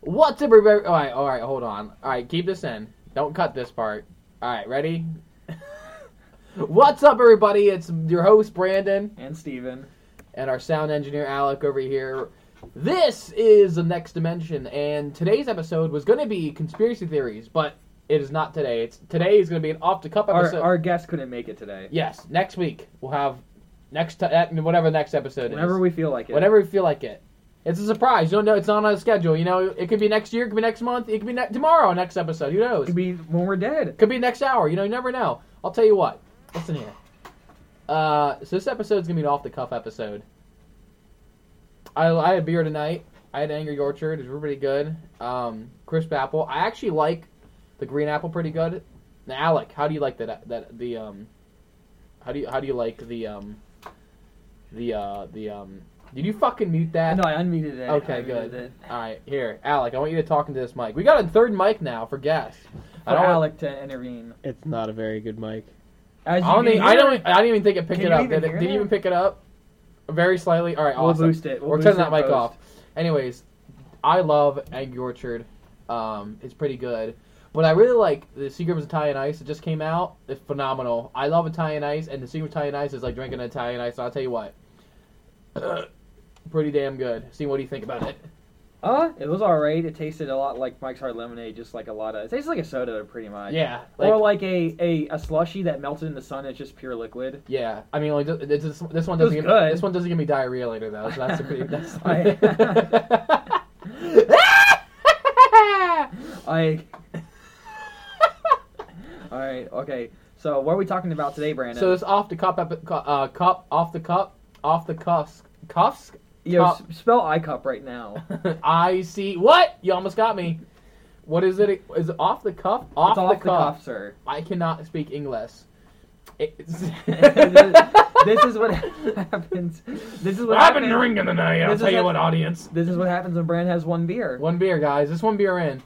What's up, everybody? All right, all right, hold on. All right, keep this in. Don't cut this part. All right, ready? What's up, everybody? It's your host Brandon and Steven. and our sound engineer Alec over here. This is the next dimension, and today's episode was going to be conspiracy theories, but it is not today. It's today is going to be an off the cuff Our, episode. our guest couldn't make it today. yes, next week we'll have next ti- uh, whatever the next episode is. Whenever we feel like it. Whenever we feel like it. It's a surprise. You don't know. It's not on a schedule. You know, it could be next year. It could be next month. It could be ne- tomorrow. Next episode. Who knows? It could be when we're dead. Could be next hour. You know, you never know. I'll tell you what. Listen here. Uh, so this episode's gonna be an off the cuff episode. I, I had beer tonight. I had Angry Orchard. It was pretty good. Um, crisp apple. I actually like the green apple pretty good. Now, Alec, how do you like that? That the um, how do you how do you like the um, the uh the um? Did you fucking mute that? No, I unmuted it. Okay, I muted good. It. All right, here, Alec. I want you to talk into this mic. We got a third mic now for guests. For I don't. Alec to intervene. It's not a very good mic. As I don't. can Think, I don't. I didn't even think it picked Can it up. even Did, it, hear did you even pick it up? Very slightly. All right, We'll boost it. We'll We're turning that mic post. off. Anyways, I love Angry Orchard. Um, it's pretty good. But I really like the Secret of Italian Ice. It just came out. It's phenomenal. I love Italian Ice, and the Secret of Italian Ice is like drinking Italian Ice. So I'll tell you what, pretty damn good. See what do you think about it? Uh, it was alright. It tasted a lot like Mike's Hard Lemonade, just like a lot of. It tastes like a soda, pretty much. Yeah, or like a, a, a slushy that melted in the sun. It's just pure liquid. Yeah, I mean, like this, this, one It was doesn't give good. this one doesn't give me diarrhea later though. So that's a pretty. That's I. Alright, okay. So, what are we talking about today, Brandon? so it's off the cup, uh, cup, off the cup, off the cuffs, cuffs. Yo, cup. s- spell iCup right now. I see. What? You almost got me. What is it? Is it off the cuff? Off, it's the, off the cuff. cuff, sir. I cannot speak English. This is what happens. This is what I've been happens. drinking tonight. I'll This tell you what, audience. This is what happens when Brand has one beer. One beer, guys. This one beer in.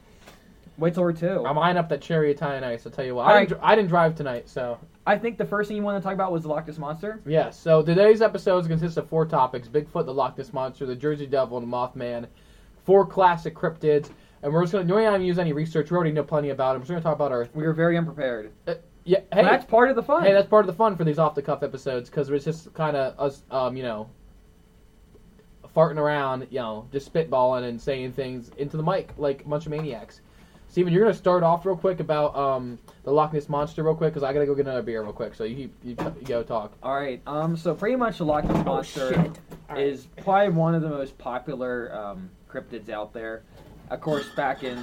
Wait till we're two. I'm eyeing up that cherry Italian ice. I'll tell you what. I, right. didn't, I didn't drive tonight, so I think the first thing you want to talk about was the Loch Ness monster. Yes. So today's episode consists of four topics: Bigfoot, the Loch Ness monster, the Jersey Devil, and the Mothman. Four classic cryptids, and we're just gonna. We're not even use any research. We already know plenty about them. We're just gonna talk about Earth. We were very unprepared. Yeah. Hey. That's part of the fun. hey, that's part of the fun for these off-the-cuff episodes because it's just kind of us, um, you know, farting around, you know, just spitballing and saying things into the mic like a bunch of maniacs. Steven, you're gonna start off real quick about um, the Loch Ness monster real quick because I gotta go get another beer real quick. So you you, you go talk. All right. Um. So pretty much the Loch Ness monster shit. All right. is probably one of the most popular um, cryptids out there. Of course, back in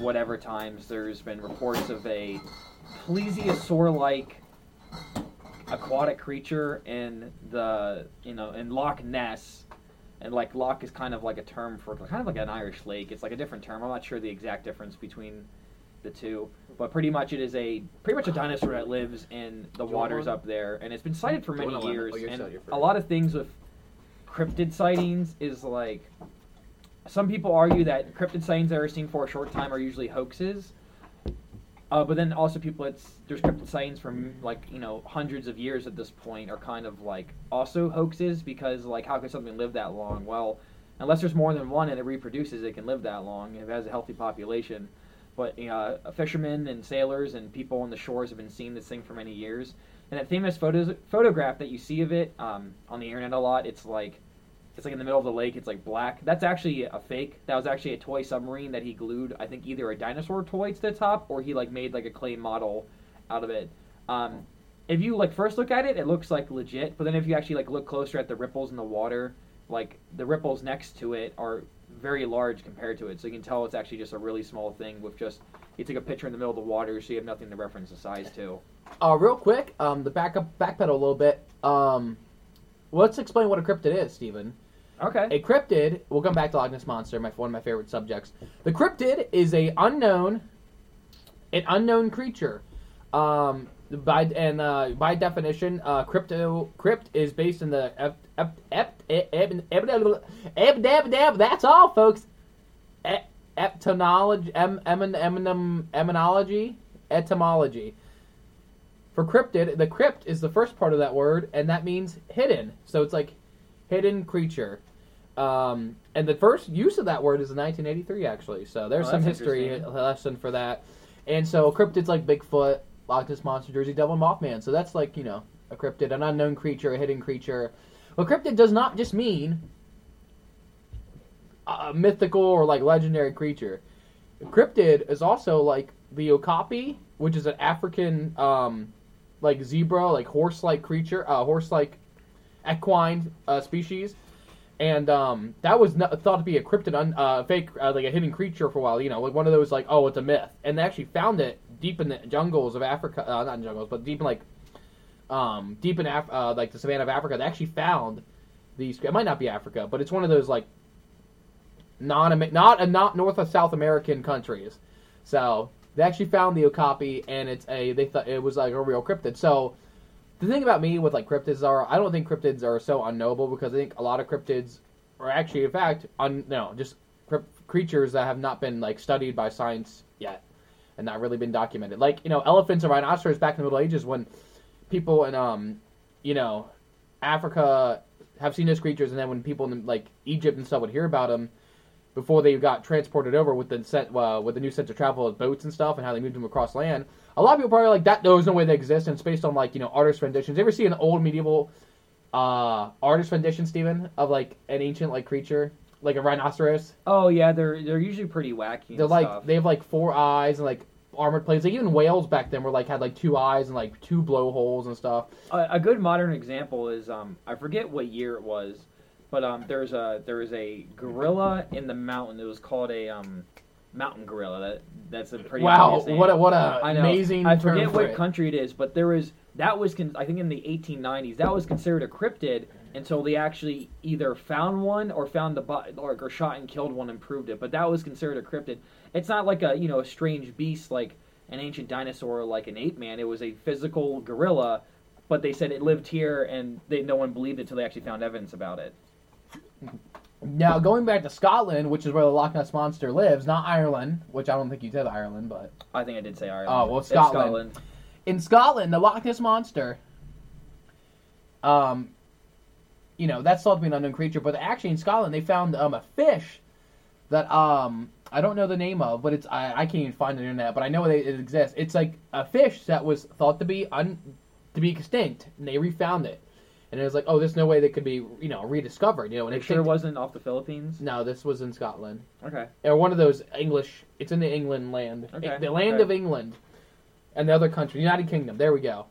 whatever times, there's been reports of a plesiosaur-like aquatic creature in the you know in Loch Ness, and like Loch is kind of like a term for kind of like an Irish lake. It's like a different term. I'm not sure the exact difference between the two, but pretty much it is a pretty much a dinosaur that lives in the waters up there, and it's been sighted for many years. Oh, and a lot of things with cryptid sightings is like some people argue that cryptid sightings that are seen for a short time are usually hoaxes. Uh, but then also people, it's there's cryptid sightings from like you know hundreds of years at this point are kind of like also hoaxes because like how can something live that long? Well, unless there's more than one and it reproduces, it can live that long if it has a healthy population. But you know, fishermen and sailors and people on the shores have been seeing this thing for many years. And that famous photos, photograph that you see of it um, on the internet a lot, it's like it's like in the middle of the lake. It's like black. That's actually a fake. That was actually a toy submarine that he glued. I think either a dinosaur toy to the top, or he like made like a clay model out of it. Um, if you like first look at it, it looks like legit. But then if you actually like look closer at the ripples in the water, like the ripples next to it are very large compared to it. So you can tell it's actually just a really small thing with just you took a picture in the middle of the water, so you have nothing to reference the size to. Uh, real quick, um, the back up, backpedal a little bit. Um, let's explain what a cryptid is, Steven. Okay. A cryptid. We'll come back to Loch Ness monster, my one of my favorite subjects. The cryptid is a unknown, an unknown creature. Um, by and uh, by definition, uh, crypto crypt is based in the ep, ep, ep, That's all, folks. Etymology, em, etymology. For cryptid, the crypt is the first part of that word, and that means hidden. So it's like hidden creature. Um, and the first use of that word is in 1983, actually. So there's Oh, some history lesson for that. And so cryptids like Bigfoot, Loch Ness Monster, Jersey Devil, and Mothman. So that's like, you know, a cryptid, an unknown creature, a hidden creature. But cryptid does not just mean a mythical or like legendary creature. Cryptid is also like the okapi, which is an African um, like zebra, like horse-like creature, uh, horse-like equine uh, species, and um, that was not, thought to be a cryptid, un, uh, fake, uh, like a hidden creature for a while. You know, like one of those like oh, it's a myth, and they actually found it deep in the jungles of Africa, uh, not in jungles, but deep in like um, deep in Af- uh, like the savannah of Africa. They actually found these. It might not be Africa, but it's one of those like non not a not North or South American countries. So they actually found the okapi, and it's a they thought it was like a real cryptid. So the thing about me with like cryptids are I don't think cryptids are so unknowable because I think a lot of cryptids are actually in fact un, no just crypt, creatures that have not been like studied by science yet and not really been documented. Like you know elephants and rhinoceros back in the Middle Ages when people in um you know Africa have seen those creatures, and then when people in like Egypt and stuff would hear about them before they got transported over with the set, uh, with the new sense of travel with boats and stuff, and how they moved them across land. A lot of people probably like that. There's no way they exist, and it's based on like you know artist renditions. You ever see an old medieval uh, artist rendition, Stephen, of like an ancient like creature, like a rhinoceros? Oh yeah, they're they're usually pretty wacky. They're like stuff. they have like four eyes and like armored plates. Like even whales back then were like had like two eyes and like two blowholes and stuff. a, a good modern example is um I forget what year it was, but um there's a there is a gorilla in the mountain. It was called a um mountain gorilla. That that's a pretty wow, what a what a I know. amazing I forget for what it. country it is, but there was that was con- I think in the 1890s that was considered a cryptid until they actually either found one or found the or, or shot and killed one and proved it. But that was considered a cryptid. It's not like a you know a strange beast like an ancient dinosaur or like an ape man. It was a physical gorilla, but they said it lived here and they no one believed it until they actually found evidence about it. Now, going back to Scotland, which is where the Loch Ness Monster lives, not Ireland, which I don't think you said Ireland, but I think I did say Ireland. Oh, well, It's Scotland. in Scotland, the Loch Ness Monster, um, you know, that's thought to be an unknown creature, but actually in Scotland they found um, a fish that um, I don't know the name of, but it's I, I can't even find it on the internet, but I know it, it exists. It's like a fish that was thought to be un, to be extinct, and they refound it, and it was like, oh, there's no way that could be you know rediscovered, you know, and it sure wasn't off the Philippines. No, this was in Scotland Okay. or one of those English. It's in the England land, Okay, the land okay. of England, and the other country, United Kingdom. There we go.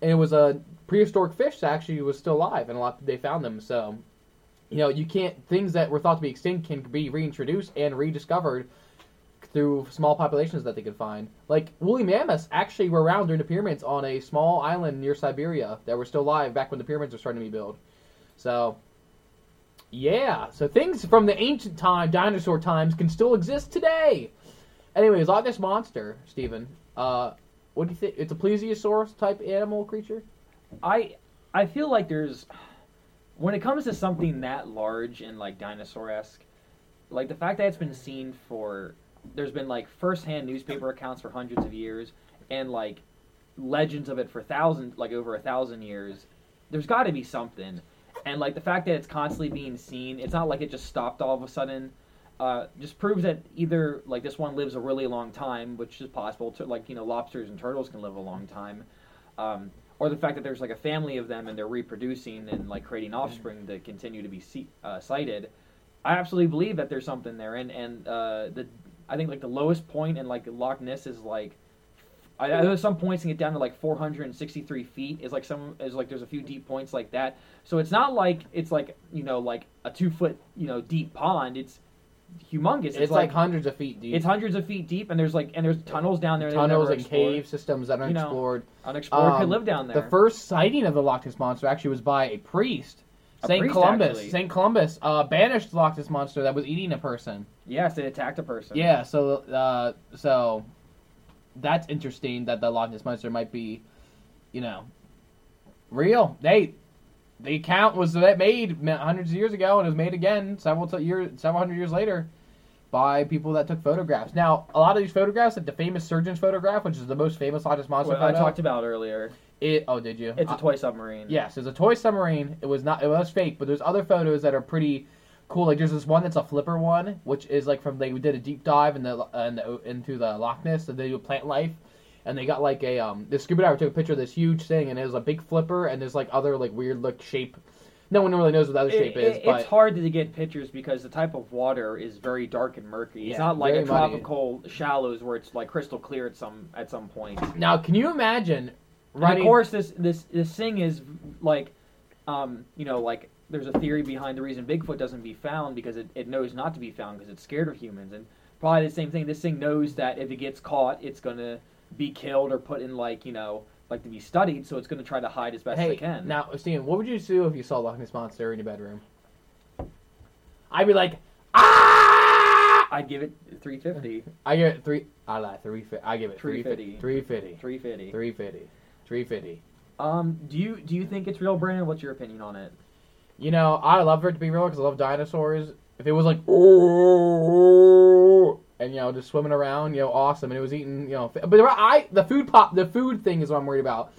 And it was a prehistoric fish that actually was still alive, and a lot they found them. So, you know, you can't things that were thought to be extinct can be reintroduced and rediscovered through small populations that they could find. Like woolly mammoths actually were around during the pyramids on a small island near Siberia that were still alive back when the pyramids were starting to be built. So, yeah, so things from the ancient time, dinosaur times, can still exist today. Anyways, Loch Ness monster, Stephen. Uh, what do you think? It's a plesiosaurus type animal creature. I I feel like there's when it comes to something that large and like dinosaur esque, like the fact that it's been seen for there's been like first hand newspaper accounts for hundreds of years and like legends of it for thousands like over a thousand years. There's got to be something, and like the fact that it's constantly being seen, it's not like it just stopped all of a sudden. Uh, just proves that either like this one lives a really long time, which is possible. To like you know lobsters and turtles can live a long time, um, or the fact that there's like a family of them and they're reproducing and like creating offspring that continue to be see, uh, sighted. I absolutely believe that there's something there, and and uh, the I think like the lowest point in like Loch Ness is like I, I know some points can get down to like 463 feet. Is like some is like there's a few deep points like that. So it's not like it's like you know like a two foot you know deep pond. It's humongous. It's, like, hundreds of feet deep. it's hundreds of feet deep, and there's like and there's tunnels down there. that we've tunnels never and explored. cave systems that are You know, explored. Unexplored could Um, live down there. The first sighting of the Loch Ness monster actually was by a priest. Priest, Columbus. Saint Columbus uh, banished Loch Ness monster that was eating a person. yes, it attacked a person. Yeah, so uh, so that's interesting that the Loch Ness monster might be, you know, real. They the account was that made hundreds of years ago and it was made again several t- years, several hundred years later by people that took photographs. Now, a lot of these photographs, like the famous surgeon's photograph, which is the most famous Loch Ness monster What I talked about earlier. it, oh, did you? It's a Uh, toy submarine. Yes, it's a toy submarine. It was not. It was fake, but there's other photos that are pretty cool. Like there's this one that's a flipper one, which is like from they did a deep dive in the, uh, in the into the Loch Ness and they do plant life, and they got like a um the scuba diver took a picture of this huge thing and it was a big flipper and there's like other like weird look shape. No one really knows what the other shape It- is, it- but it's hard to get pictures because the type of water is very dark and murky. It's Yeah, not like a muddy. tropical shallows where it's like crystal clear at some at some point. now can you imagine And of course, this this this thing is like, um, you know, like there's a theory behind the reason Bigfoot doesn't be found because it, it knows not to be found because it's scared of humans, and probably the same thing. This thing knows that if it gets caught, it's gonna be killed or put in like you know like to be studied, so it's gonna try to hide as best hey, it can. now Steven, what would you do if you saw Loch Ness monster in your bedroom? I'd be like, ah! I'd give it 350, I give it three. I lie. Three. I give it three 350. fifty. Three fifty. 350. Three fifty. Three fifty. Um, do you do you think it's real, Brandon? What's your opinion on it? You know, I love for it to be real because I love dinosaurs. If it was like, oh, and you know, just swimming around, you know, awesome, and it was eating, you know, fi- but I the food pop, the food thing is what I'm worried about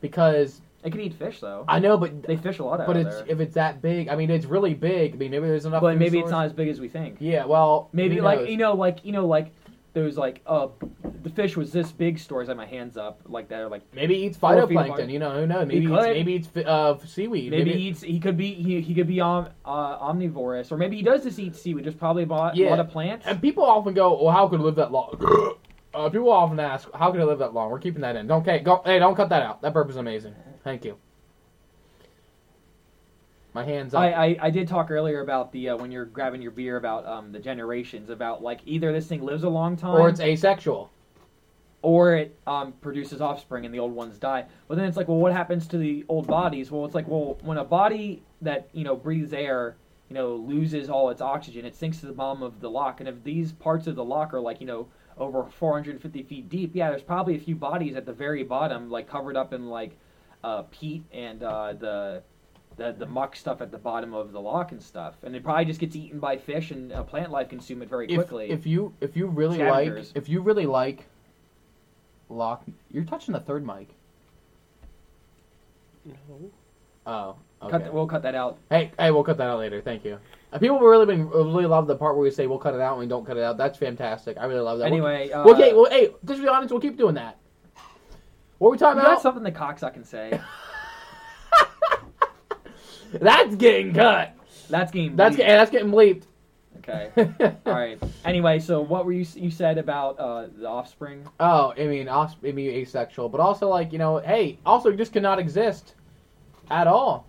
because It could eat fish though. I know, but They fish a lot out but it's there. if it's that big, I mean, it's really big. I mean, maybe there's enough. But food maybe it's source- not as big as we think. Yeah, well, Maybe who like knows? you know, like you know, like those like uh, the fish was this big. Stores I have my hands up like that, or like maybe he eats four feet apart. phytoplankton. You know, who knows? Maybe He he eats, could. maybe eats uh, seaweed. maybe he eats. He could be he, he could be om, uh, omnivorous, or maybe he does just eat seaweed. just probably a lot, Yeah. lot of plants. And people often go, "Well, how could it live that long?" uh, people often ask, "How could it live that long?" We're keeping that in. Don't okay, go. Hey, don't cut that out. That burp is amazing. Thank you. My hands up. I, I, I did talk earlier about the uh, when you're grabbing your beer about um, the generations about like either this thing lives a long time or it's asexual. or it um, produces offspring and the old ones die. But then it's like, well, what happens to the old bodies? Well, it's like, well, when a body that you know breathes air, you know, loses all its oxygen, it sinks to the bottom of the lock. And if these parts of the lock are like, you know, over 450 feet deep, yeah, there's probably a few bodies at the very bottom, like covered up in like uh, peat and uh, the. The, the muck stuff at the bottom of the lock and stuff, and it probably just gets eaten by fish and uh, plant life consume it very If, quickly. if you if you really Scavengers. like if you really like lock, you're touching the third mic. No. Oh, okay. cut, we'll cut that out. Hey, hey, we'll cut that out later. Thank you. Uh, people really been really love the part where we say we'll cut it out and we don't cut it out. That's fantastic. I really love that. We'll- Anyway, uh, Well, okay, well, hey, just to be honest, we'll keep doing that. What are we talking You got about? something the cocksuck can say. That's getting cut. That's game. That's getting that's getting bleeped. okay. All right. Anyway, so what were you you said about uh, the offspring? Oh, I mean, I mean asexual, but also like you know, hey, also just cannot exist at all.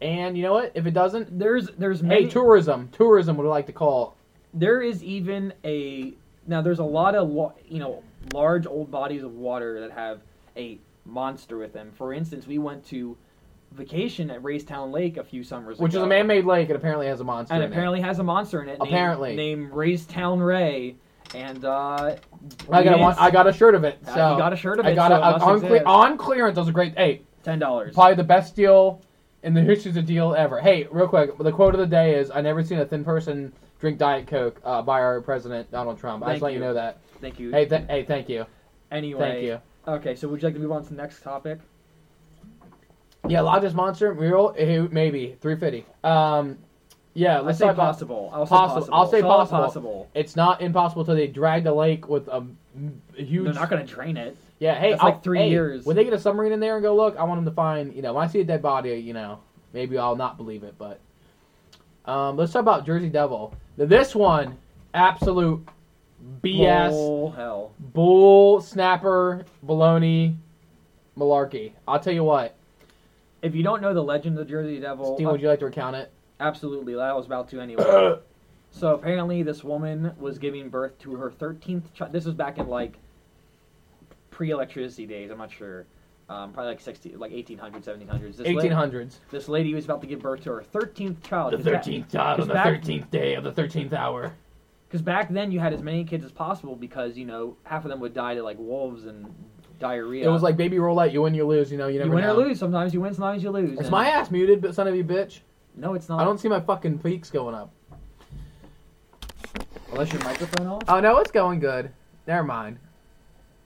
And you know what? If it doesn't, There's there's hey, many, tourism, tourism would like to call. there is even a now there's a lot of you know large old bodies of water that have a monster with them. For instance, we went to vacation at Raystown Lake a few summers ago. Which is a man-made lake and apparently has a monster. and in it. apparently has a monster in it. named- Apparently. named Raystown Ray. And uh, I got a, one- I got a shirt of it. Uh, So you got a shirt of it. I got so a, it a- on, cle- on clearance. That was a great. Hey, ten dollars. probably the best deal in the history of the deal ever. Hey, real quick, the quote of the day is: "I never seen a thin person drink Diet Coke uh, by our president Donald Trump." I Thank just let you you. know that. Thank you. Hey, th- hey, thank you, anyway, thank you. Okay, so would you like to move on to the next topic? Yeah, Ness monster, real, eh, maybe three fifty. Um, yeah, let's say talk about. possible. I'll say Possible. I'll say Solid possible. possible. It's not impossible till they drag the lake with a huge. They're not going to drain it. Yeah, hey, That's I'll- like three hey, years. When they get a submarine in there and go look, I want them to find. You know, when I see a dead body, you know, maybe I'll not believe it. But um, let's talk about Jersey Devil. Now, This one, absolute BS, Bull hell. bull snapper, baloney, malarkey. I'll tell you what, If you don't know the legend of the Jersey Devil, Steve, uh, would you like to recount it? absolutely, I was about to anyway. so apparently, this woman was giving birth to her 13th child. This was back in like pre-electricity days. I'm not sure. Um, probably like 60, like 1800s, 1700s. This Eighteen la- hundreds. this lady was about to give birth to her 13th child. The 'cause back- thirteenth child on on the the 13th thirteenth day of the thirteenth hour. Because back then you had as many kids as possible because you know half of them would die to like wolves and diarrhea. It was like baby roulette. You win, you lose. You know, you never. you win know. or lose. Sometimes you win, sometimes you lose. Is and- my ass muted, but son of you bitch? No, it's not. I don't see my fucking peaks going up. Unless your microphone off. Oh no, it's going good. Never mind.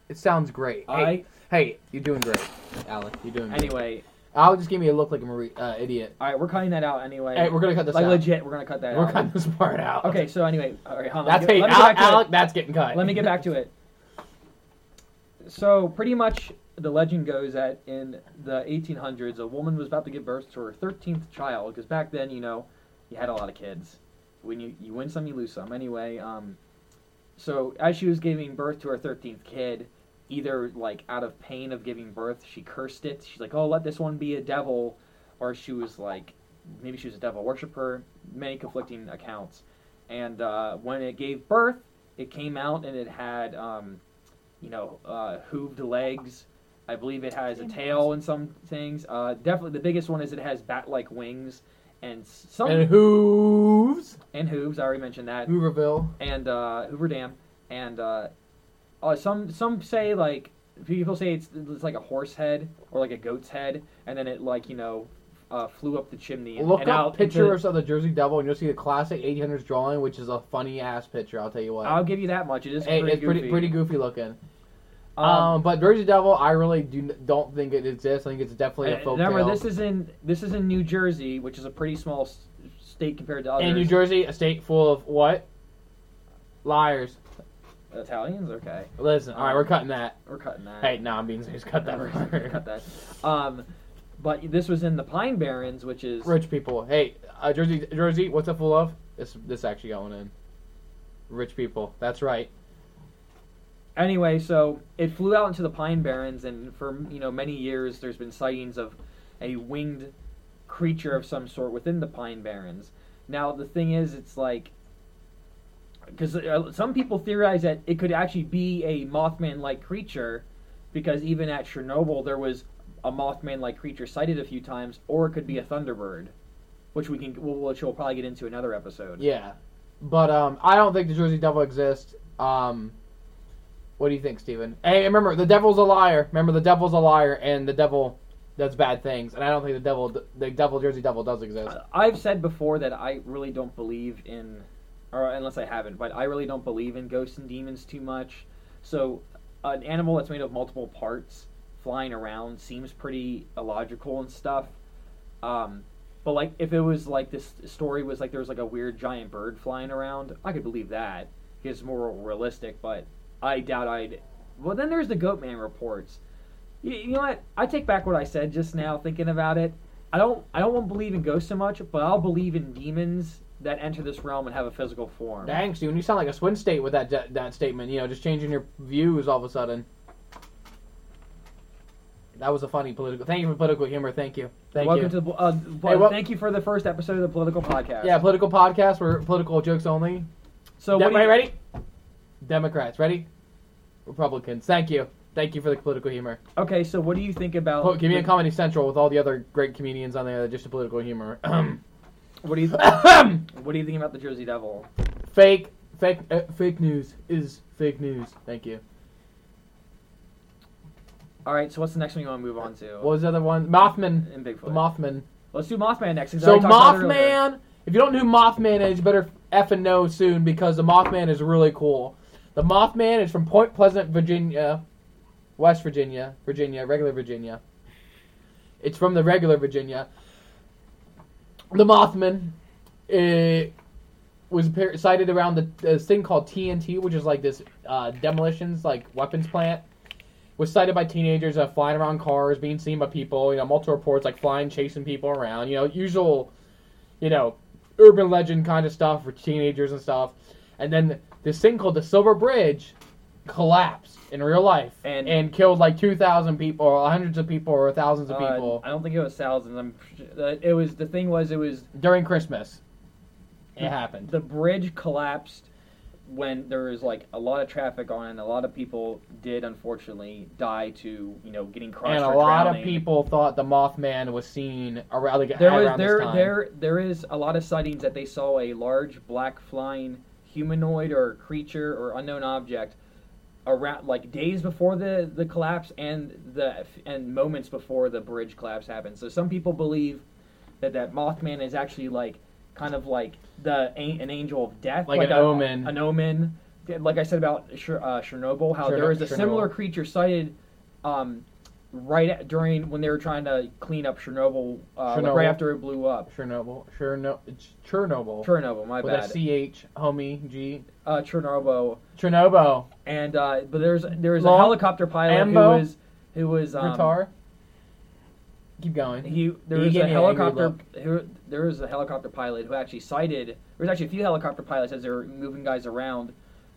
It sounds great. Hey, I hey, you're doing great, Alec. You're doing great. anyway. Al just gave me a look like an uh, idiot. All right, we're cutting that out anyway. Hey, we're gonna cut this like out. legit, we're gonna cut that We're out. cutting this part out. Okay, so anyway, all right, hold on, That's hey, let me get Alec, back to it. Alec, that's getting cut. Let me get back to it. So pretty much the legend goes that in the 1800s, a woman was about to give birth to her 13th child because back then, you know, you had a lot of kids. When you you win some, you lose some. Anyway, um, so as she was giving birth to her 13th kid, either like out of pain of giving birth, she cursed it. She's like, "Oh, let this one be a devil," or she was like, maybe she was a devil worshiper. Many conflicting accounts. And uh, when it gave birth, it came out and it had, um, you know, uh, hooved legs. I believe it has a tail and some things. Uh, definitely, the biggest one is it has bat-like wings and some and hooves, and hooves. I already mentioned that. Hooverville. And uh, Hoover Dam. And uh, uh, some some say like people say it's it's like a horse head or like a goat's head, and then it like you know uh, flew up the chimney. And, Look and up out into- pictures of the Jersey Devil, and you'll see the classic 1800s drawing, which is a funny ass picture. I'll tell you what. I'll give you that much. It is Hey, pretty it's goofy. pretty goofy looking. Um, Um, but Jersey Devil, I really do don't think it exists. I think it's definitely a Uh, folk Remember, tale. this is in this is in New Jersey, which is a pretty small s- state compared to others. in New Jersey, a state full of what? Liars. Italians. Okay, Listen, all right, we're cutting that. we're cutting that. Hey, no, I'm being serious. Cut that. We're part. gonna cut that. Um, but this was in the Pine Barrens, which is Rich people. Hey, uh, Jersey, Jersey, what's it full of? This, this actually going in. Rich people. That's right. anyway. So it flew out into the Pine Barrens, and for you know many years, there's been sightings of a winged creature of some sort within the Pine Barrens. Now the thing is, it's like because uh, some people theorize that it could actually be a Mothman-like creature, because even at Chernobyl there was a Mothman-like creature sighted a few times, or it could be a Thunderbird, which we can, which we'll probably get into another episode. Yeah, but um, I don't think the Jersey Devil exists. Um, what do you think, Steven? Hey, remember the devil's a liar. Remember the devil's a liar, and the devil does bad things. And I don't think the devil, the devil Jersey Devil, does exist. I've said before that I really don't believe in, or unless I haven't, but I really don't believe in ghosts and demons too much. So, an animal that's made of multiple parts flying around seems pretty illogical and stuff. Um, but like, if it was like this story was like there was like a weird giant bird flying around, I could believe that it's more realistic. But I doubt I'd. Well, then there's the Goatman reports. You, you know what? I take back what I said just now, thinking about it. I don't I don't want to believe in ghosts so much, but I'll believe in demons that enter this realm and have a physical form. Dang, Steven, you sound like a swing state with that that statement. You know, just changing your views all of a sudden. That was a funny political. Thank you for political humor. Thank you. Thank Welcome you. to the uh, Hey, what- thank you for the first episode of the political podcast. yeah, political podcast. We're political jokes only. So De- what you, ready? Democrats, ready? Republicans. Thank you. Thank you for the political humor. Okay, so what do you think about? Po- Comedian the- Comedy Central with all the other great comedians on there that just a political humor. What do you what do you think about the Jersey Devil? fake, fake, uh, fake news is fake news. Thank you. All right, so what's the next one you want to move on to? What was the other one? Mothman. in Bigfoot. The Mothman. Let's do Mothman next. 'cause I So already talked about it earlier. Mothman. If you don't know who Mothman is, you better effing know soon because the Mothman is really cool. The Mothman is from Point Pleasant, Virginia, West Virginia, Virginia, regular Virginia. It's from the regular Virginia. The Mothman uh, was sighted around the this thing called TNT, which is like this uh, demolitions, like weapons plant. Was cited by teenagers uh, flying around cars, being seen by people. You know, multiple reports like flying, chasing people around. You know, usual, you know, urban legend kind of stuff for teenagers and stuff. And then this thing called the Silver Bridge collapsed in real life And- and, killed like two thousand people, or hundreds of people, or thousands of Uh, people I don't think it was thousands. I'm. Uh, it was the thing was it was during Christmas. It happened. the bridge collapsed when there was like a lot of traffic on and A lot of people did unfortunately die to you know getting crushed and a lot of people thought the Mothman was seen around, like, There was around there this time. there there is a lot of sightings that they saw a large black flying humanoid or creature or unknown object around like days before the the collapse and the and moments before the bridge collapse happened. So some people believe that that Mothman is actually like kind of like the an an angel of death, Like an a, omen. an omen. Like I said about uh, Chernobyl, how Cherno- there is a Chernobyl. similar creature sighted um, right at, during when they were trying to clean up Chernobyl, uh, like right after it blew up. Chernobyl, Chernobyl, Chernobyl. Chernobyl, my with bad. a ch, homie, G. uh, Chernobyl, Chernobyl. and uh, but there's there was a helicopter pilot Ambo. who was who was um, Guitar. Keep going. He there You was a me an angry helicopter. Who, there was a helicopter pilot who actually cited. There was actually a few helicopter pilots as they were moving guys around.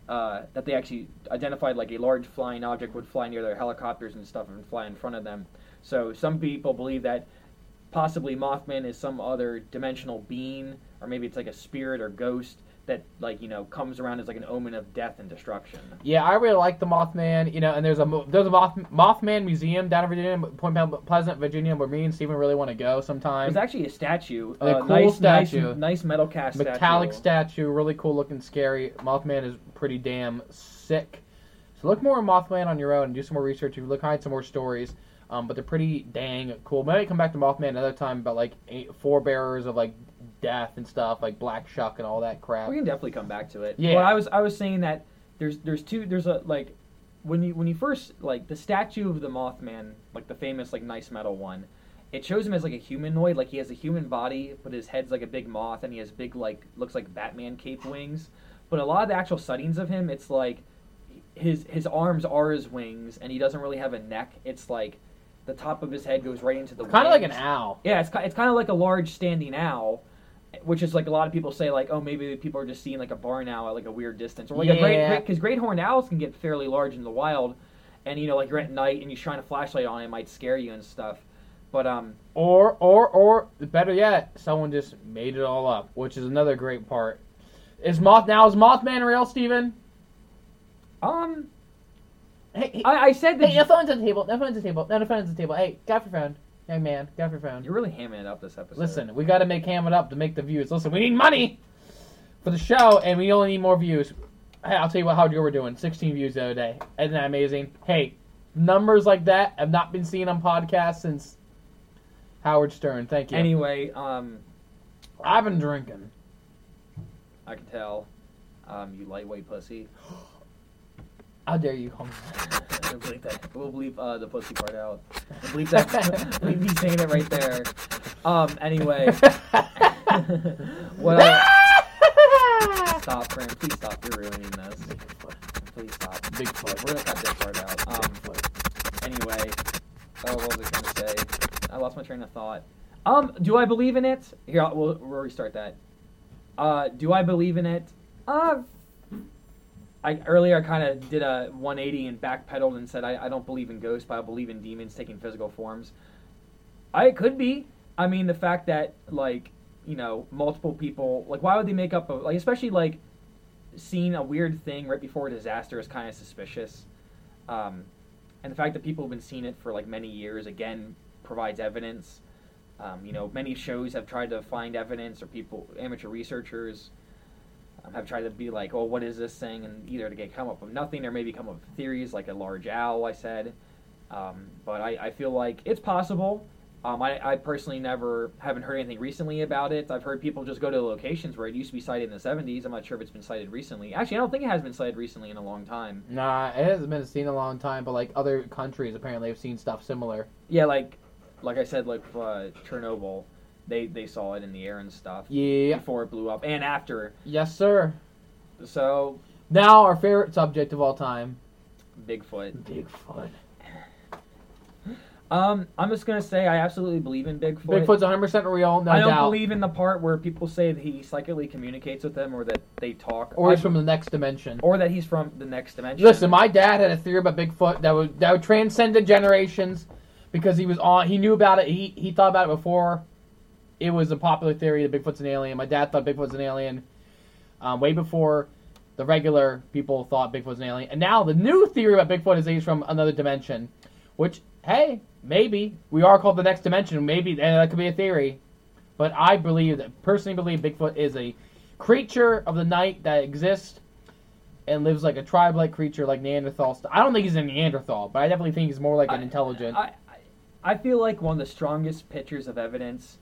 Uh, that they actually identified like a large flying object would fly near their helicopters and stuff and fly in front of them. So some people believe that possibly Mothman is some other dimensional being, or maybe it's like a spirit or ghost that like you know comes around as like an omen of death and destruction. Yeah, I really like the Mothman. You know, and there's a there's a Moth, Mothman museum down in Virginia, Point Pleasant, Virginia, where me and Steven really want to go sometime. There's actually a statue, A uh, cool nice, statue. nice, nice metal cast Metallic statue. statue, really cool looking, scary. Mothman is pretty damn sick. So look more at Mothman on your own and do some more research. You look behind some more stories. Um, but they're pretty dang cool. Maybe come back to Mothman another time about like eight, forebearers of like death and stuff, like Black Shuck and all that crap. We can definitely come back to it. Yeah. Well, I was I was saying that there's there's two there's a like when you when you first like the statue of the Mothman, like the famous like nice metal one, it shows him as like a humanoid, like he has a human body, but his head's like a big moth, and he has big like looks like Batman cape wings. But a lot of the actual sightings of him, it's like his his arms are his wings, and he doesn't really have a neck. It's like the top of his head goes right into the kind of like an owl. Yeah, it's it's kind of like a large standing owl, which is like a lot of people say like, oh, maybe people are just seeing like a barn owl at like a weird distance, or like a great because great horned owls can get fairly large in the wild, and you know like you're at night and you shine a flashlight on it, it might scare you and stuff. But um, Or, or, or, better yet, someone just made it all up, which is another great part. Is Moth now is Mothman real, Steven? um, Hey, hey, I, I said that hey, your phone's on the table. No phone's on the table. No, the phone's on the table. Hey, get your phone, young man. Get your phone. you're really hamming it up this episode. Listen, we got to make ham it up to make the views. Listen, we need money for the show, and we only need more views. Hey, I'll tell you what, how good we're doing. 16 views the other day. Isn't that amazing? Hey, numbers like that have not been seen on podcasts since Howard Stern. Thank you. Anyway, um, I've been drinking. I can tell, um, you lightweight pussy. How dare you call me we'll bleep that. We'll bleep uh, the pussy part out. We'll bleep that. bleep me saying it right there. Um. Anyway, what? I, stop, Fran. Please stop. You're ruining this. Please stop. Bigfoot. We're gonna cut this part out. Um. Anyway, oh, what was I gonna say? I lost my train of thought. Um. Do I believe in it? Here, I'll, we'll, we'll restart that. Uh. Do I believe in it? Uh. I earlier I kind of did a 180 and backpedaled and said I, I don't believe in ghosts, but I believe in demons taking physical forms. I it could be. I mean, the fact that like you know multiple people like why would they make up a like especially like seeing a weird thing right before a disaster is kind of suspicious. Um, and the fact that people have been seeing it for like many years again provides evidence. Um, you know, many shows have tried to find evidence, or people, amateur researchers, um, have tried to be like, "Oh, what is this thing?" and either to get come up with nothing or maybe come up with theories like a large owl. I said, um, but I, I feel like it's possible. Um, I, I personally never haven't heard anything recently about it. I've heard people just go to locations where it used to be sighted in the 70s. I'm not sure if it's been sighted recently. Actually, I don't think it has been sighted recently in a long time. Nah, it hasn't been seen a long time, but like other countries apparently have seen stuff similar. Yeah, like like I said, like uh, Chernobyl, they they saw it in the air and stuff Yeah. before it blew up and after. Yes, sir. So Now our favorite subject of all time, Bigfoot. Bigfoot. Um, I'm just gonna say I absolutely believe in Bigfoot. Bigfoot's 100% real, no I don't doubt. believe in the part where people say that he psychically communicates with them or that they talk, or he's from the next dimension. or that he's from the next dimension. Listen, my dad had a theory about Bigfoot that would that would transcended generations because he was on. He knew about it. He he thought about it before it was a popular theory that Bigfoot's an alien. My dad thought Bigfoot's an alien um, way before the regular people thought Bigfoot's an alien. And now the new theory about Bigfoot is that he's from another dimension, which hey maybe we are called the next dimension. Maybe and that could be a theory, but I believe that personally believe Bigfoot is a creature of the night that exists and lives like a tribe-like creature, like Neanderthal. St- I don't think he's a Neanderthal, but I definitely think he's more like an I- intelligent. I, I I feel like one of the strongest pictures of evidence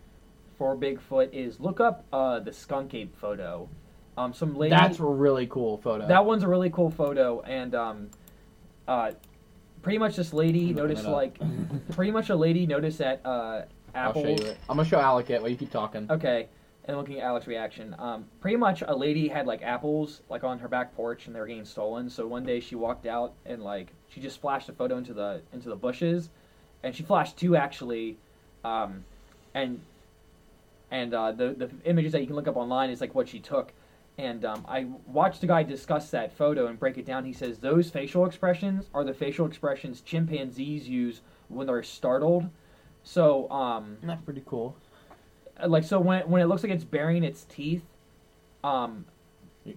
for Bigfoot is look up uh, the skunk ape photo. Um, some lady. That's a really cool photo. That one's a really cool photo, and um, uh, pretty much this lady noticed like pretty much a lady noticed that uh, I'll show apples. you it. I'm gonna show Alec it while you keep talking. Okay, and looking at Alex's reaction, um, pretty much a lady had like apples like on her back porch and they were getting stolen. So one day she walked out and like she just flashed a photo into the into the bushes, and she flashed two actually, um, and and uh, the the images that you can look up online is like what she took. And um, I watched a guy discuss that photo and break it down. He says those facial expressions are the facial expressions chimpanzees use when they're startled. So um, Isn't pretty cool? like so when it, when it looks like it's burying its teeth um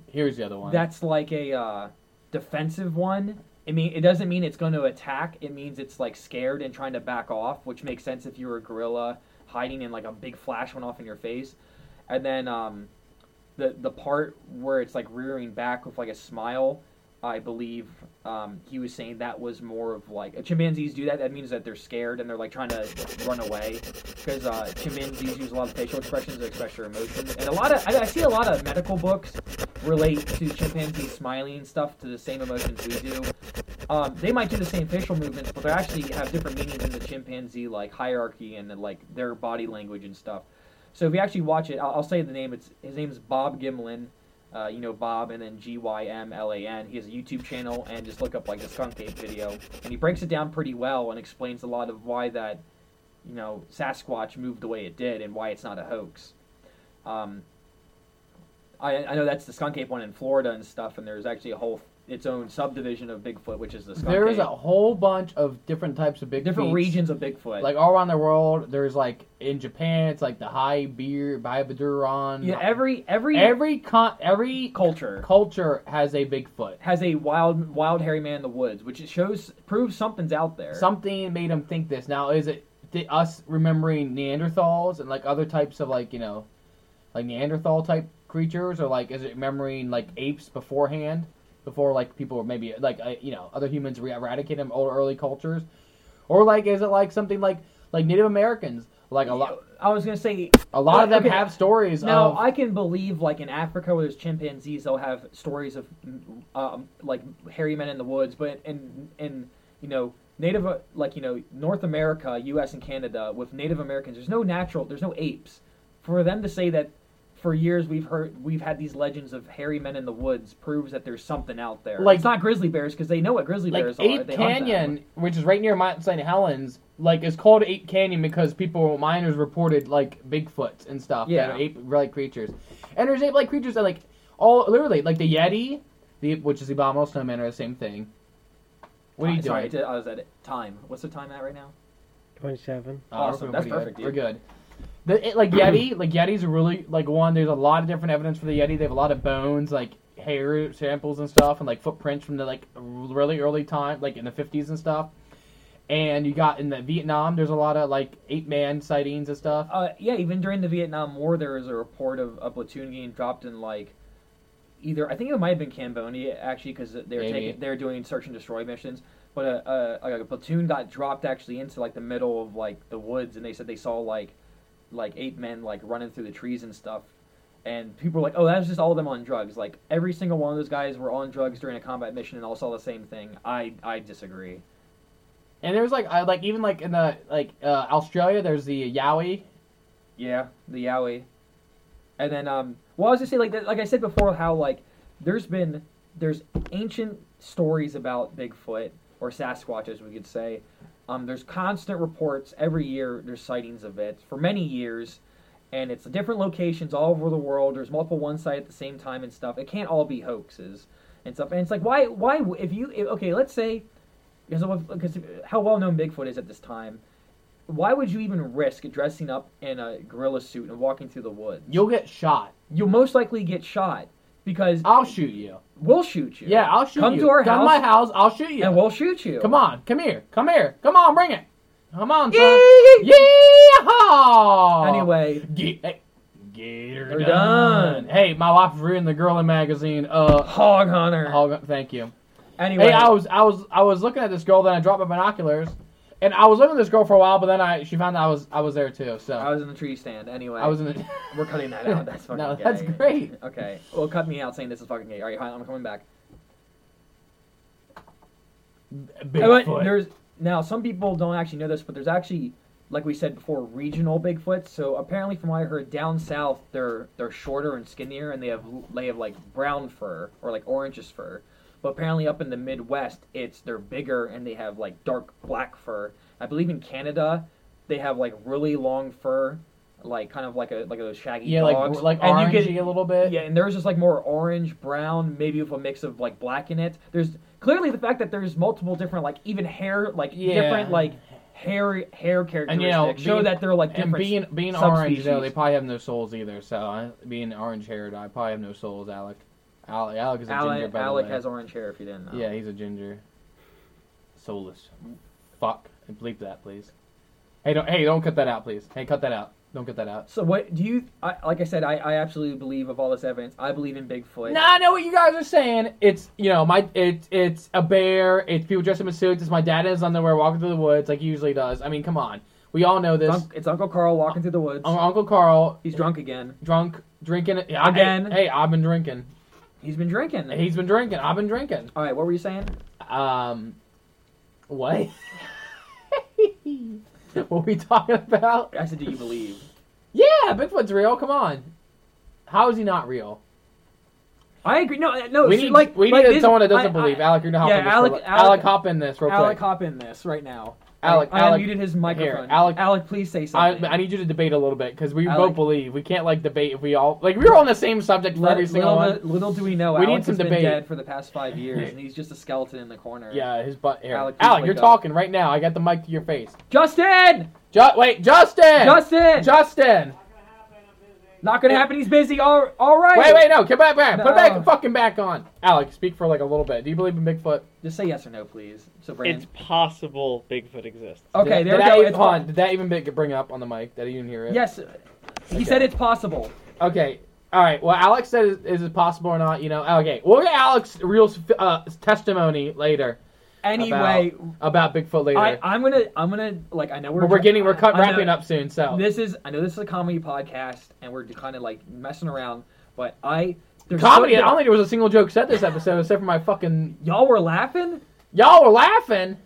Here's the other one. that's like a uh, defensive one i mean it doesn't mean it's going to attack it means it's like scared and trying to back off which makes sense if you're a gorilla hiding and like a big flash went off in your face. And then um the the part where it's like rearing back with like a smile i believe um, he was saying that was more of like chimpanzees do that that means that they're scared and they're like trying to run away. Because uh, chimpanzees use a lot of facial expressions to express their emotions. And a lot of I, I see a lot of medical books relate to chimpanzees smiling and stuff to the same emotions we do. Um, they might do the same facial movements but they actually have different meanings in the chimpanzee like hierarchy and like their body language and stuff. So if you actually watch it i'll, I'll say the name it's his name is bob gimlin uh, you know Bob, and then G Y M L A N. He has a YouTube channel, and just look up like the skunk ape video, and he breaks it down pretty well and explains a lot of why that, you know, Sasquatch moved the way it did and why it's not a hoax. Um, I, I know that's the skunk ape one in Florida and stuff, and there's actually a whole its own subdivision of Bigfoot, which is the skunk There's ape. a whole bunch of different types of big different regions of Bigfoot. Like all around the world, there's like in Japan, it's like the high beer, Baibaduron. yeah, every every every con, every culture culture has a Bigfoot. has a wild wild hairy man in the woods, which shows proves something's out there. Something made them think this. Now, is it th- us remembering Neanderthals and like other types of like you know, like Neanderthal type creatures, or like is it remembering like apes beforehand, before like people were maybe like uh, you know other humans re- eradicated them old early cultures, or like is it like something like like Native Americans? Like a lot, I was gonna say a lot of them Okay. have stories Now of I can believe, like in Africa, where there's chimpanzees, they'll have stories of um, like hairy men in the woods. But in in you know Native like you know North America, U.S. and Canada, with Native Americans, there's no natural, there's no apes. For them to say that for years we've heard we've had these legends of hairy men in the woods proves that there's something out there. Like- it's not grizzly bears because they know what grizzly like bears are. Ape They them. Canyon, which is right near Mount St. Helens, like is called Ape Canyon because people miners reported like Bigfoots and stuff Yeah. that are ape-like creatures, and there's ape-like creatures that like all literally like the Yeti, the which is the abominable snowman, are the same thing. What are you Sorry, I doing? I was at time. What's the time at right now? 27. Oh, Awesome. we're That's pretty perfect, Good. We're good. The it, like Yeti, like Yeti's really like one. There's a lot of different evidence for the Yeti. They have a lot of bones, like hair samples and stuff, and like footprints from the like really early time, like in the 50s and stuff. And you got in the Vietnam, there's a lot of like ape man sightings and stuff. Uh, yeah, even during the Vietnam War, there was a report of a platoon getting dropped in like either I think it might have been Cambodia actually because they were Maybe. taking they were doing search and destroy missions. But a, a, like a platoon got dropped actually into like the middle of like the woods, and they said they saw like like eight men like running through the trees and stuff. And people were like, "Oh, that's just all of them on drugs." Like every single one of those guys were on drugs during a combat mission and all saw the same thing. I I disagree. And there's like I like even like in the like uh, Australia, there's the Yowie. Yeah, the Yowie. And then, um, well, I was gonna say, like, like I said before, how like there's been there's ancient stories about Bigfoot or Sasquatch, as we could say. Um, there's constant reports every year. There's sightings of it for many years, and it's different locations all over the world. There's multiple one site at the same time and stuff. It can't all be hoaxes and stuff. And it's like, why, why, if you, if, okay, let's say, because of- because how well known Bigfoot is at this time. Why would you even risk dressing up in a gorilla suit and walking through the woods? You'll get shot. You'll most likely get shot because I'll shoot you. we'll shoot you. Yeah, I'll shoot Come you. Come to our Come house my house. I'll shoot you. and we'll shoot you. Come on, come here, come here, come on, bring it. Come on, son. Yee! Yeehaw! Anyway, Get, hey, get her done. done. Hey, my wife reading the Girl magazine. Uh, hog hunter. Hog. thank you. Anyway, Hey, I was, I was, I was looking at this girl. Then I dropped my binoculars, and I was looking at this girl for a while. But then I, she found out I was, I was there too. So I was in the tree stand. Anyway, I was in the. We're cutting that out. That's fucking no, gay. that's great. Okay. Well, cut me out saying this is fucking gay. All right, hi, I'm coming back. Bigfoot. there's now some people don't actually know this, but there's actually, like we said before, regional Bigfoot. So apparently, from what I heard, down south they're they're shorter and skinnier, and they have they have like brown fur or like orangish fur. But apparently, up in the Midwest, it's they're bigger and they have like dark black fur. I believe in Canada, they have like really long fur, like kind of like a like a shaggy yeah, dogs. like like and orangey you get a little bit. yeah, and there's just like more orange, brown, maybe with a mix of like black in it. There's clearly the fact that there's multiple different like even hair like Yeah. different like hair hair characteristics And, you know, show that they're like And different. being being orange, you know, they probably have no souls either. So I, being orange haired, I probably have no souls. Alec, Alec, Alec is a ginger. Alec, By the Alec has orange hair if you didn't know. Yeah, he's a ginger. Soulless. Fuck. Bleep that, please. Hey, don't. Hey, don't cut that out, please. Hey, cut that out. Don't cut that out. So what do you? I, like I said, I, I absolutely believe of all this evidence. I believe in Bigfoot. No, I know what you guys are saying. It's you know my it's it's a bear. It's people dressed up in suits. It's my dad in his underwear walking through the woods like he usually does. I mean, come on. We all know It's, this. It's Uncle Carl walking through the woods. Un- Uncle Carl He's drunk again. drunk drinking. Yeah, Again. Hey, hey, I've been drinking. He's been drinking. He's been drinking. I've been drinking. all right, what were you saying? Um, what? what are we talking about? I said, do you believe? Yeah, Bigfoot's real. Come on. How is he not real? I agree. No, no. we need like we like need this- someone that doesn't I- I- believe. Alec, you're gonna hop yeah, in this. Alec- real- Alec- Alec, hop in this real Alec, quick. hop in this right now. Alec, I, Alec, unmuted his microphone. Alec- Alec, please say something. I need you to debate a little bit because we Alec- both believe we can't like debate if we all like we're on the same subject for every single little, one. little do we know, We need Alex some has been dead for the past five years, and he's just a skeleton in the corner. Yeah, his butt. Here. Alec, Alec, you're up. talking right now. I got the mic to your face. Justin, Ju- wait, Justin. Justin, Justin. Not gonna happen. He's busy. All, all right. Wait, wait, no, come back, back. Put it back, fucking back on. Alex, speak for like a little bit. Do you believe in Bigfoot? Just say yes or no, please. So Brandon. It's possible Bigfoot exists. okay, Did, there did we that go. even, hold on, did that even big, bring up on the mic? Did you even hear it? Yes, he Okay. said it's possible. Okay. All right. Well, Alex said, is, is it possible or not? You know. Okay. We'll get Alex real uh, testimony later Anyway, about Bigfoot later. I, I'm gonna, I'm gonna, like, I know we're but we're getting we're cut, I know- wrapping up soon. So This is, I know this is a comedy podcast, and we're kind of like messing around, but I. there's comedy. so- I don't think there was a single joke said this episode except for my fucking. Y'all were laughing. Y'all were laughing.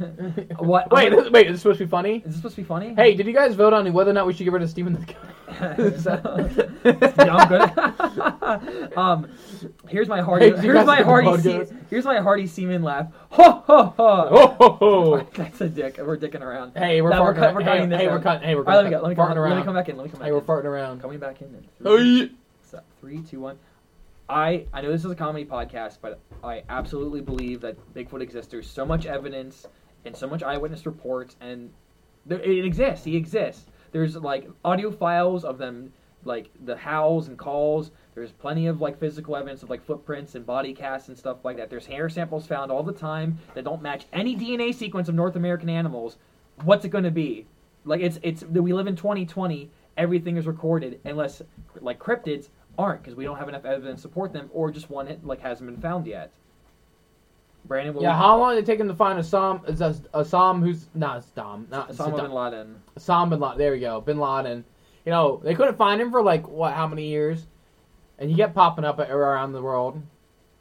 What? Wait. This, wait. Is this supposed to be funny? Is this supposed to be funny? Hey, did you guys vote on whether or not we should get rid of Stephen the yeah, I'm good. um, here's my hearty. Hey, here's my hearty. Se- here's my hearty semen laugh. Ho ho ho. Oh, ho, ho. That's a dick. We're dicking around. Hey, we're No, we're farting. cut- we're hey, cutting this hey, out. we're cutting. Hey, we're cutting. All right, let me go. Let me farting come. around. Let me come back in. Let me come back Hey, we're in. farting around. Coming back in. Hey. So, three, two, one. I I know this is a comedy podcast, but I absolutely believe that Bigfoot exists. There's so much evidence and so much eyewitness reports, and there, it exists. He exists. There's like audio files of them, like the howls and calls. There's plenty of like physical evidence of like footprints and body casts and stuff like that. There's hair samples found all the time that don't match any DNA sequence of North American animals. What's it going to be? Like it's it's we live in 2020. Everything is recorded unless like cryptids aren't because we don't have enough evidence to support them, or just one like hasn't been found yet. Brandon, Yeah, how long did it take him to find Assam? Is a Assam who's not Assam, not Saddam- bin Laden. Assam bin Laden. There we go, bin Laden. You know they couldn't find him for like what? How many years? And he kept popping up around the world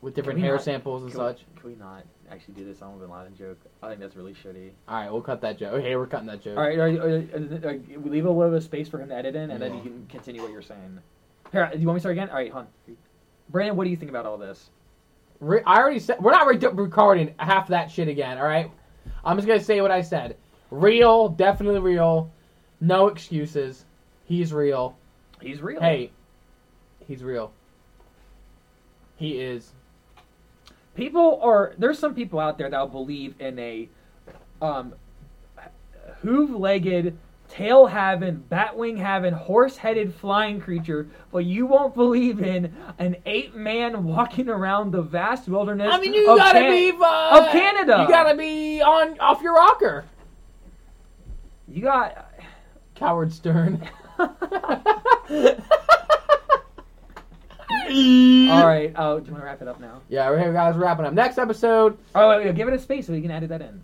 with different hair not- samples and Can we, such. can we not actually do this Osama bin Laden joke? I think that's really shitty. All right, we'll cut that joke. Okay, we're cutting that joke. All right, all right, all right, uh, uh, we leave a little bit of space for him to edit in, and then you can continue what you're saying. Here, do you want me to start again? All right, hon. Brandon, what do you think about all this? Re- I already said we're not re- recording half that shit again. All right, I'm just gonna say what I said. Real, definitely real. No excuses. He's real. He's real. Hey, he's real. He is. people are there's some people out there that will believe in a um hoof-legged tail having batwing having horse-headed flying creature but you won't believe in an ape-man walking around the vast wilderness I mean, you of gotta Can- be uh, of Canada. You gotta be on off your rocker, you got Coward Stern. all right oh do you want to wrap it up now Yeah, we're here, guys. We're Wrapping up. Next episode. oh wait, wait, give it a space so you can edit that in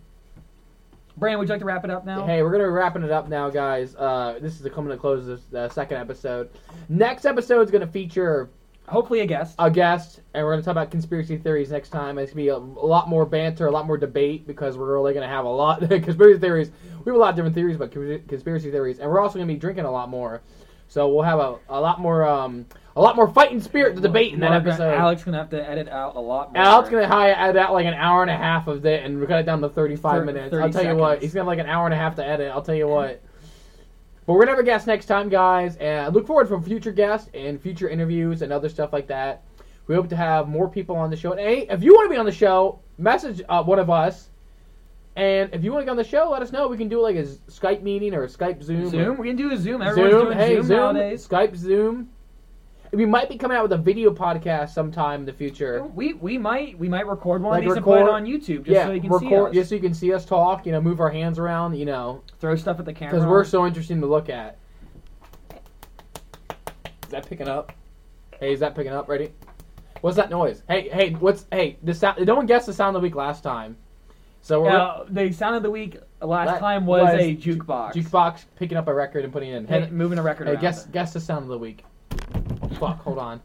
brandon would you like to wrap it up now Hey, we're gonna be wrapping it up now, guys. Uh, this is the coming to close of this uh, second episode. Next episode is gonna feature Hopefully a guest. a guest, and we're going to talk about conspiracy theories next time. It's going to be a, a lot more banter, a lot more debate because we're really going to have a lot conspiracy theories. We have a lot of different theories about conspiracy theories, and we're also going to be drinking a lot more. So we'll have a, a lot more um, a lot more fighting spirit to debate in that episode. Alex gonna have to edit out a lot more. Alex gonna hi- add out like an hour and a half of it, and cut it down to thirty-five Thir- minutes. 30 I'll tell you what, seconds. he's gonna have like an hour and a half to edit. I'll tell you what. But we're gonna have a guest next time, guys, and I look forward for future guests and future interviews and other stuff like that. We hope to have more people on the show. And hey, if you want to be on the show, message uh, one of us. And if you want to get on the show, let us know. We can do like a Skype meeting or a Skype Zoom. Zoom. We can do a Zoom. Everyone's Zoom, doing hey, Zoom, Zoom, nowadays. Skype, Zoom. We might be coming out with a video podcast sometime in the future. We we might we might record one Like of these and put it on YouTube just yeah, so you can see record us. just so you can see us talk. You know, move our hands around. You know, Throw stuff at the camera. because we're so interesting to look at. Is that picking up? Hey, is that picking up? Ready? What's that noise? Hey, hey, what's hey? The sound. No one guessed the sound of the week last time, so we're Uh, the sound of the week last La- time was, was a jukebox. jukebox picking up a record and putting it in. Hey, moving a record hey guess guess the sound of the week. Fuck, hold on.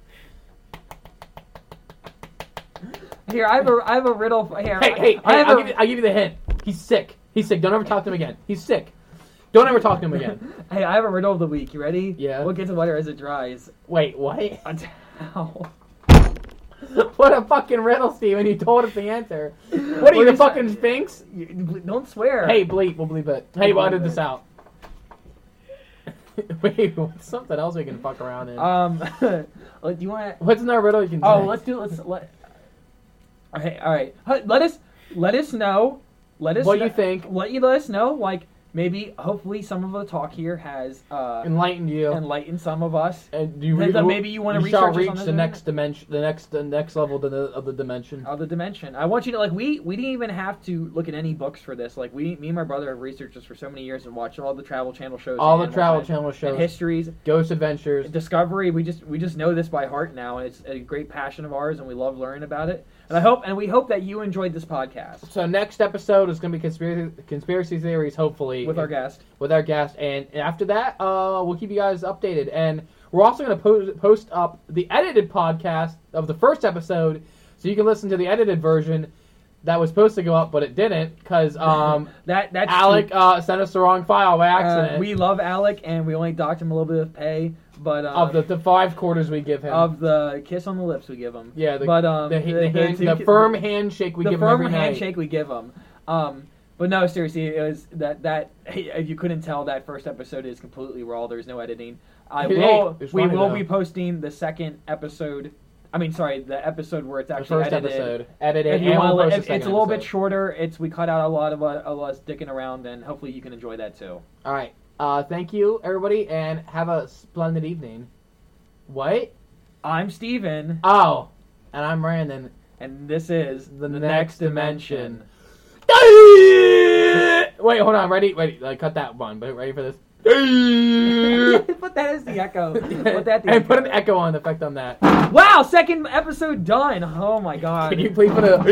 Here, I have a I have a riddle. For, here, Hey, hey, I hey have I'll, a, give you, I'll give you the hint. He's sick. He's sick. Don't ever talk to him again. He's sick. Don't ever talk to him again. hey, I have a riddle of the week. You ready? Yeah. What gets wetter as it dries? Wait, what? A towel. what a fucking riddle, Steven. You told us the answer. What are you, the fucking? Sphinx? Don't swear. Hey, bleep. We'll bleep it. Hey, We'll edit this out. Wait, what's something else we can fuck around in? Um, do you want? to... what's another riddle you can Oh, say? let's do. Let's let. Okay, all right. Let us let us know. Let us What kn- you think. Let you let us know. Like maybe, hopefully, some of the talk here has uh, Enlighten you. enlightened some of us. and you, then maybe you wanna shall research us reach the next dimension, the next, the next level of the, of the dimension. of the dimension. I want you to like we we didn't even have to look at any books for this. Like we me and my brother have researched this for so many years and watched all the Travel Channel shows, All the Travel Channel shows, and histories, Ghost Adventures. Discovery. We just we just know this by heart now, and it's a great passion of ours, and we love learning about it. And I hope and we hope that you enjoyed this podcast So next episode is going to be conspiracy conspiracy theories, hopefully, with our guest. with our guest, and after that, uh, we'll keep you guys updated. And we're also going to post post up the edited podcast of the first episode, so you can listen to the edited version that was supposed to go up, but it didn't because um, That that's Alec uh, sent us the wrong file by Uh, accident. we love Alec, and we only docked him a little bit of pay, but uh, of the, the five quarters we give him. of the kiss on the lips we give him. yeah, the, but um, the, the, hand- two- the firm handshake we the give him The firm night. handshake we give him. Um, but no, seriously, it was that that if you couldn't tell, that first episode is completely raw. There's no editing. I Hey, will. it's we will though. be posting the second episode. I mean, sorry, the episode where it's actually The first edited. episode edited. If you want, we'll post to, the it's a little bit shorter. It's we cut out a lot of, uh, of us dicking around, and hopefully you can enjoy that too. All right. Uh, thank you, everybody, and have a splendid evening. What? I'm Steven, Oh, and I'm Brandon. and this is The next dimension. Wait, hold on. Ready? Ready? Like, cut that one. But ready for this? put that as the echo. Put that. The and put an echo on effect on that. Wow, second episode done. Oh my god. Can you please put a